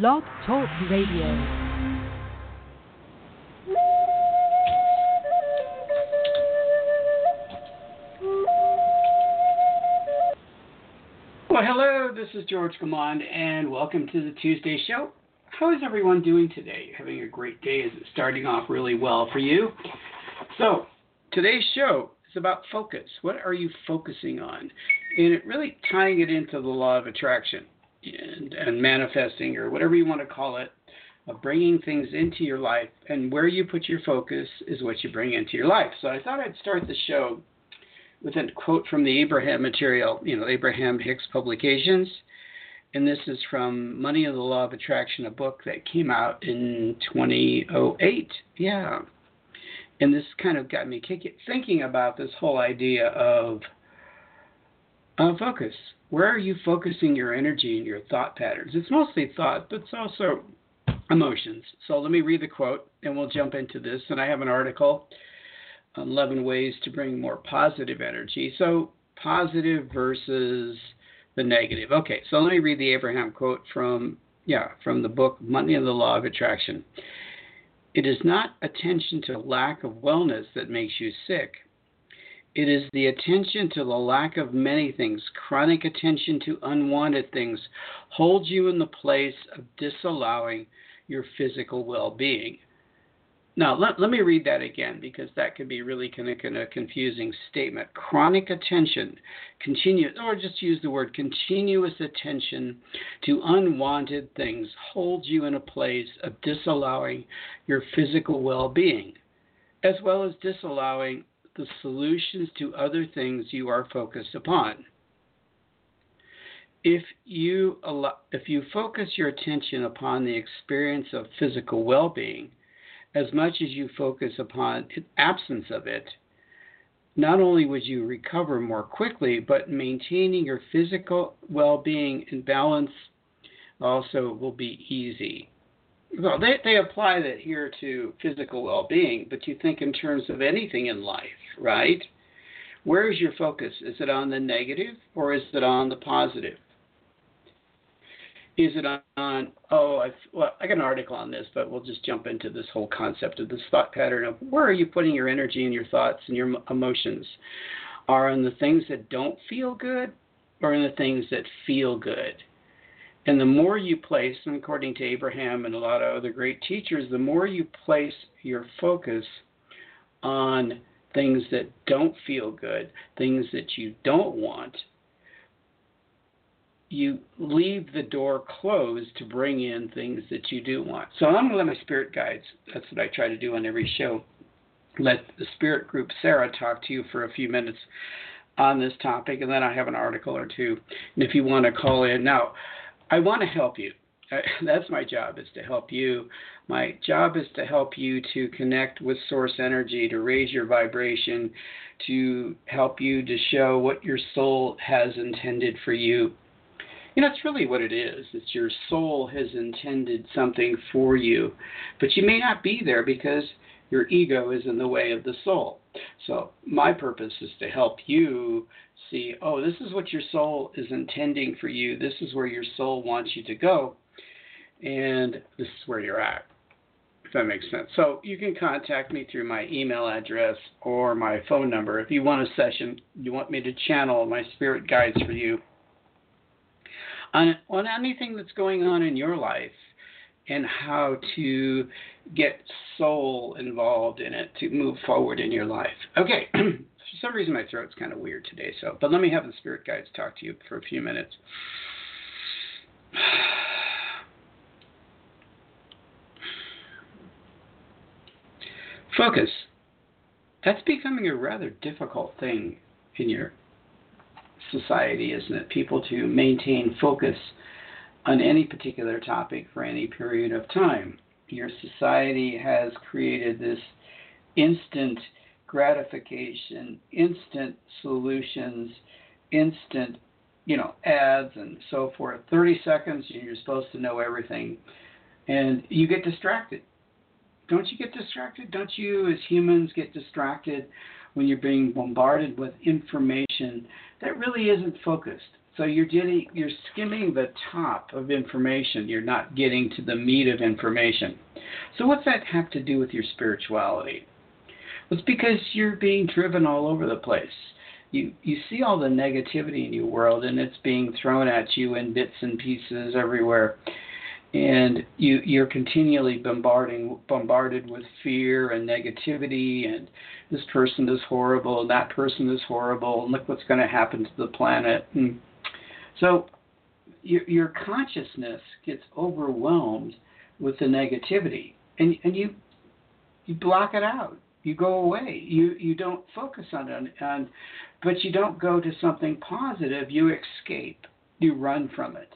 Blog Talk Radio. Well, hello, this is George Gamond, and welcome to the Tuesday show. How is everyone doing today? Having a great day? Is it starting off really well for you? So, today's show is about focus. What are you focusing on? And it really tying it into the law of attraction and, and manifesting, or whatever you want to call it, of bringing things into your life. And where you put your focus is what you bring into your life. So, I thought I'd start the show with a quote from the Abraham material, you know, Abraham Hicks Publications. And this is from Money of the Law of Attraction, a book that came out in 2008. Yeah. And this kind of got me thinking about this whole idea of uh, focus. Where are you focusing your energy and your thought patterns? It's mostly thought, but it's also emotions. So let me read the quote and we'll jump into this. And I have an article on 11 ways to bring more positive energy. So, positive versus the negative. Okay, so let me read the Abraham quote from yeah, from the book Money and the Law of Attraction. It is not attention to lack of wellness that makes you sick. It is the attention to the lack of many things, chronic attention to unwanted things, holds you in the place of disallowing your physical well being. Now, let, let me read that again because that could be really kind of, kind of confusing statement. Chronic attention, continuous, or just use the word continuous attention to unwanted things holds you in a place of disallowing your physical well being, as well as disallowing the solutions to other things you are focused upon. If you, allow, if you focus your attention upon the experience of physical well being, as much as you focus upon absence of it, not only would you recover more quickly, but maintaining your physical well being and balance also will be easy. Well, they, they apply that here to physical well being, but you think in terms of anything in life, right? Where is your focus? Is it on the negative or is it on the positive? Is it on, oh, I, well, I got an article on this, but we'll just jump into this whole concept of this thought pattern of where are you putting your energy and your thoughts and your emotions? Are in the things that don't feel good or in the things that feel good? And the more you place, and according to Abraham and a lot of other great teachers, the more you place your focus on things that don't feel good, things that you don't want, you leave the door closed to bring in things that you do want. So I'm going to let my spirit guides, that's what I try to do on every show, let the spirit group Sara talk to you for a few minutes on this topic, and then I have an article or two. And if you want to call in, now, I want to help you. That's my job, is to help you. My job is to help you to connect with source energy, to raise your vibration, to help you to show what your soul has intended for you you know, it's really what it is. It's your soul has intended something for you, but you may not be there because your ego is in the way of the soul. So, my purpose is to help you see oh, this is what your soul is intending for you. This is where your soul wants you to go. And this is where you're at. If that makes sense. So, you can contact me through my email address or my phone number. If you want a session, you want me to channel my spirit guides for you on, on anything that's going on in your life and how to get soul involved in it to move forward in your life. Okay, for some reason my throat's kind of weird today, so but let me have the spirit guides talk to you for a few minutes. Focus. That's becoming a rather difficult thing in your society, isn't it? People to maintain focus on any particular topic for any period of time. Your society has created this instant gratification, instant solutions, instant, you know, ads and so forth. 30 seconds, you're supposed to know everything, and you get distracted. Don't you get distracted? Don't you, as humans, get distracted when you're being bombarded with information that really isn't focused. So you're getting you're skimming the top of information. You're not getting to the meat of information. So what's that have to do with your spirituality? Well, it's because you're being driven all over the place. You you see all the negativity in your world and it's being thrown at you in bits and pieces everywhere. And you you're continually bombarding bombarded with fear and negativity and this person is horrible and that person is horrible and look what's going to happen to the planet and so your, your consciousness gets overwhelmed with the negativity, and and you you block it out. You go away. You you don't focus on it, and but you don't go to something positive. You escape. You run from it,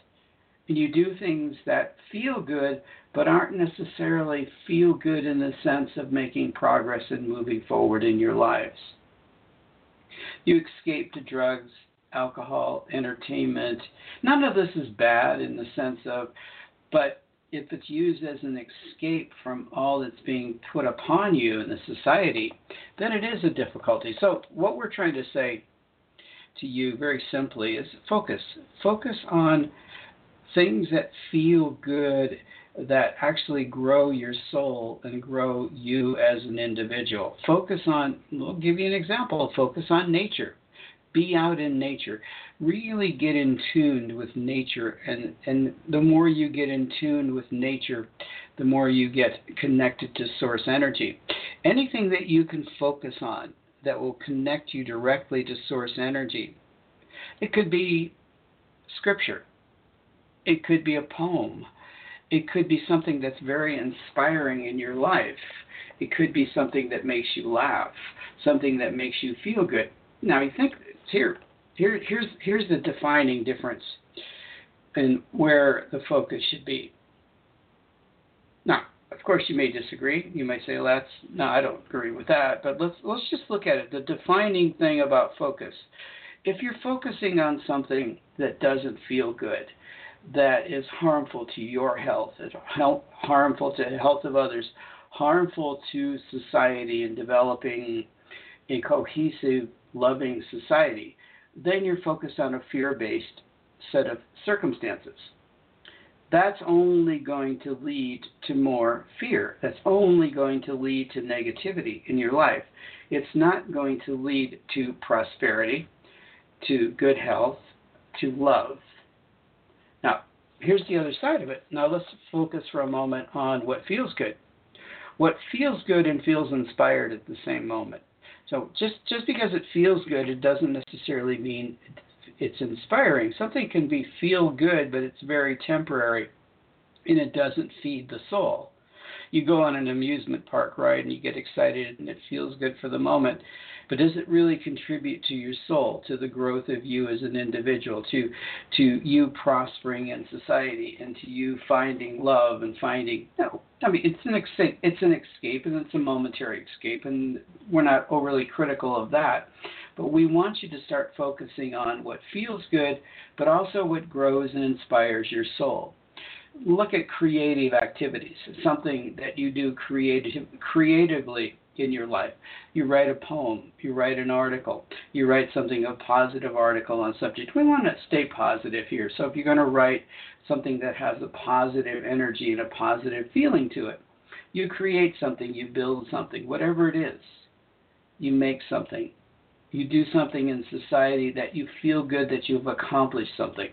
and you do things that feel good, but aren't necessarily feel good in the sense of making progress and moving forward in your lives. You escape to drugs, alcohol, entertainment. None of this is bad in the sense of, but if it's used as an escape from all that's being put upon you in the society, then it is a difficulty. So, what we're trying to say to you very simply is focus. Focus on things that feel good, that actually grow your soul and grow you as an individual. Focus on, we'll give you an example, focus on nature be out in nature really get in tuned with nature. And and the more you get in tuned with nature the more you get connected to source energy. Anything that you can focus on that will connect you directly to source energy it could be scripture. It could be a poem. It could be something that's very inspiring in your life. It could be something that makes you laugh something that makes you feel good. Now you think here, here, here's here's the defining difference and where the focus should be. Now, of course, you may disagree. You may say, well, "That's no, I don't agree with that." But let's let's just look at it. The defining thing about focus. If you're focusing on something that doesn't feel good, that is harmful to your health, it's harmful to the health of others, harmful to society in developing a cohesive loving society, then you're focused on a fear based set of circumstances. That's only going to lead to more fear. That's only going to lead to negativity in your life. It's not going to lead to prosperity, to good health, to love. Now, here's the other side of it. Now, let's focus for a moment on what feels good. What feels good and feels inspired at the same moment. So just just because it feels good, it doesn't necessarily mean it's inspiring. Something can be feel good, but it's very temporary, and it doesn't feed the soul. You go on an amusement park ride and you get excited and it feels good for the moment, but does it really contribute to your soul, to the growth of you as an individual, to to you prospering in society, and to you finding love and finding no? I mean, it's an escape. It's an escape, and it's a momentary escape, and we're not overly critical of that. But we want you to start focusing on what feels good, but also what grows and inspires your soul look at creative activities, something that you do creative, creatively in your life. You write a poem, you write an article, you write something, a positive article on subject. We want to stay positive here. So if you're going to write something that has a positive energy and a positive feeling to it, you create something, you build something, whatever it is. You make something. You do something in society that you feel good that you've accomplished something.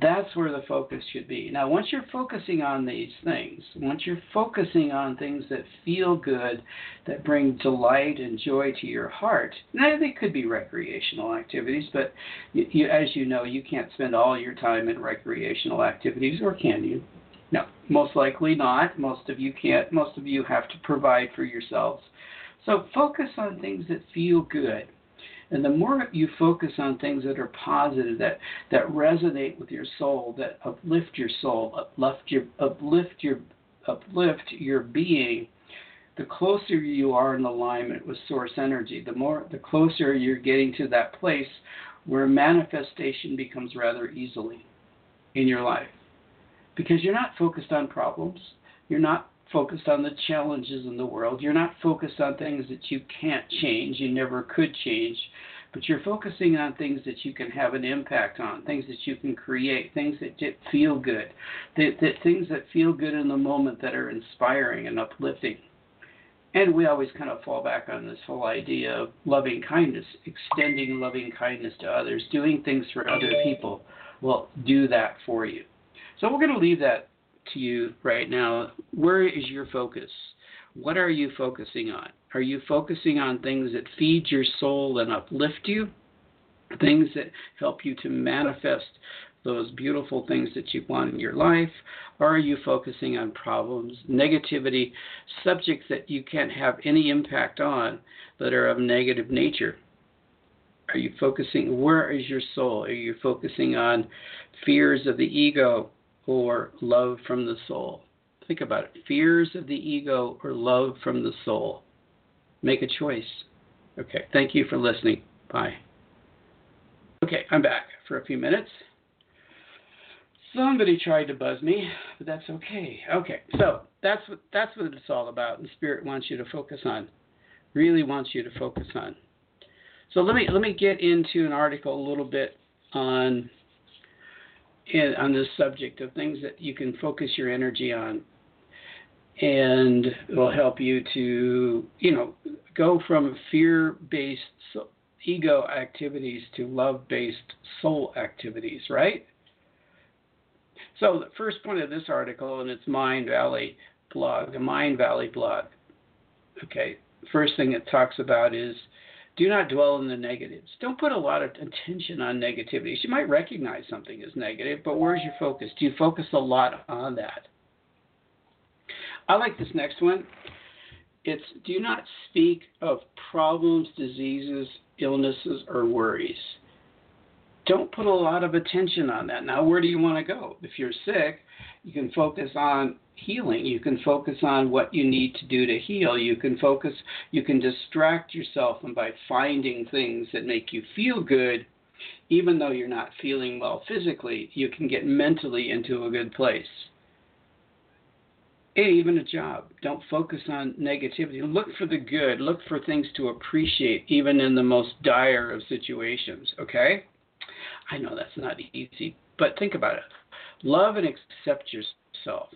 That's where the focus should be. Now, once you're focusing on these things, once you're focusing on things that feel good, that bring delight and joy to your heart, now they could be recreational activities, but you, you, as you know, you can't spend all your time in recreational activities, or can you? No, most likely not. Most of you can't. Most of you have to provide for yourselves. So focus on things that feel good. And the more you focus on things that are positive, that, that resonate with your soul, that uplift your soul, uplift your uplift your uplift your being, the closer you are in alignment with source energy, the more the closer you're getting to that place where manifestation becomes rather easily in your life. Because you're not focused on problems. You're not focused on the challenges in the world. You're not focused on things that you can't change, you never could change, but you're focusing on things that you can have an impact on, things that you can create, things that feel good, that, that things that feel good in the moment that are inspiring and uplifting. And we always kind of fall back on this whole idea of loving kindness, extending loving kindness to others, doing things for other people will do that for you. So we're going to leave that to you right now. Where is your focus? What are you focusing on? Are you focusing on things that feed your soul and uplift you? Things that help you to manifest those beautiful things that you want in your life? Or are you focusing on problems, negativity, subjects that you can't have any impact on that are of negative nature? Are you focusing, where is your soul? Are you focusing on fears of the ego or love from the soul? Think about it fears of the ego or love from the soul. Make a choice. Okay, thank you for listening. Bye. Okay, I'm back for a few minutes. Somebody tried to buzz me, but that's okay. Okay, so that's what that's what it's all about. And Spirit wants you to focus on, really wants you to focus on. So let me let me get into an article a little bit on in, on this subject of things that you can focus your energy on, and it will help you to you know go from fear-based ego activities to love-based soul activities, right? So the first point of this article, and it's Mindvalley blog, the Mindvalley blog. Okay, first thing it talks about is do not dwell in the negatives. Don't put a lot of attention on negativities. You might recognize something as negative, but where's your focus? Do you focus a lot on that? I like this next one. It's do not speak of problems, diseases, illnesses, or worries don't put a lot of attention on that. Now, where do you want to go? If you're sick, you can focus on healing. You can focus on what you need to do to heal. You can focus, you can distract yourself and by finding things that make you feel good, even though you're not feeling well physically, you can get mentally into a good place. And even a job. Don't focus on negativity. Look for the good. Look for things to appreciate, even in the most dire of situations. Okay? I know that's not easy, but think about it. Love and accept yourself.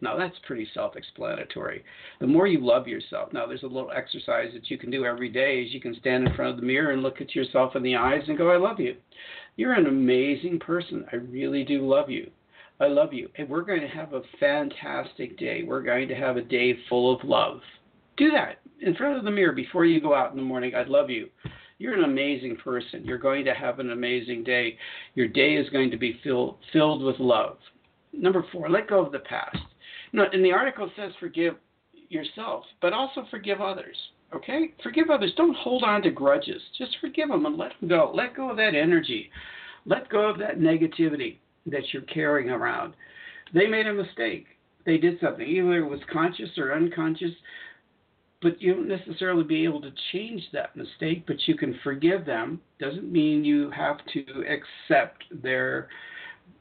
Now, that's pretty self explanatory. The more you love yourself, now there's a little exercise that you can do every day is you can stand in front of the mirror and look at yourself in the eyes and go, I love you. You're an amazing person. I really do love you. I love you. And we're going to have a fantastic day. We're going to have a day full of love. Do that in front of the mirror before you go out in the morning. I love you. You're an amazing person. You're going to have an amazing day. Your day is going to be fill, filled with love. Number four, let go of the past. No, and the article says forgive yourself, but also forgive others. Okay? Forgive others. Don't hold on to grudges. Just forgive them and let them go. Let go of that energy. Let go of that negativity that you're carrying around. They made a mistake. They did something. Either it was conscious or unconscious but you don't necessarily be able to change that mistake, but you can forgive them. Doesn't mean you have to accept their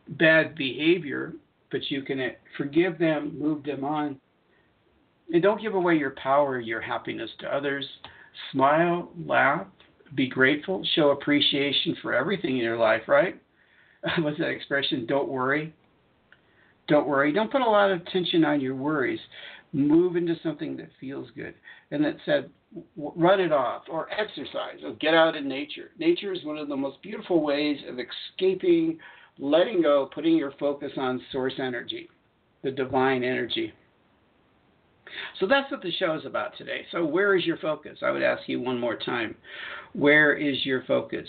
bad behavior, but you can uh, forgive them, move them on. And don't give away your power, your happiness to others. Smile, laugh, be grateful, show appreciation for everything in your life, right? What's that expression? Don't worry. Don't worry. Don't put a lot of attention on your worries move into something that feels good. And that said, run it off or exercise or get out in nature. Nature is one of the most beautiful ways of escaping, letting go, putting your focus on source energy, the divine energy. So that's what the show is about today. So, where is your focus? I would ask you one more time. Where is your focus?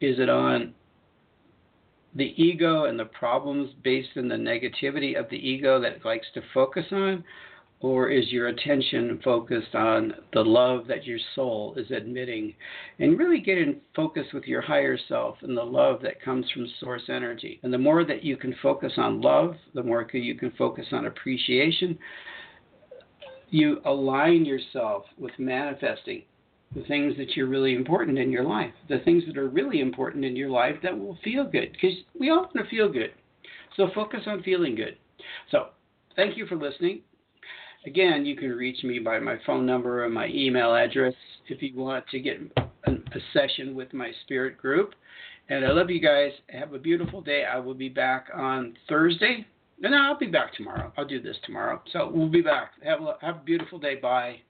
Is it on the ego and the problems based in the negativity of the ego that it likes to focus on? Or is your attention focused on the love that your soul is admitting? And really get in focus with your higher self and the love that comes from source energy. And the more that you can focus on love, the more you can focus on appreciation. You align yourself with manifesting the things that you're really important in your life, the things that are really important in your life that will feel good, because we all want to feel good. So focus on feeling good. So, thank you for listening. Again, you can reach me by my phone number or my email address if you want to get a, a session with my spirit group. And I love you guys. Have a beautiful day. I will be back on Thursday. No, no, I'll be back tomorrow. I'll do this tomorrow. So we'll be back. Have a, have a beautiful day. Bye.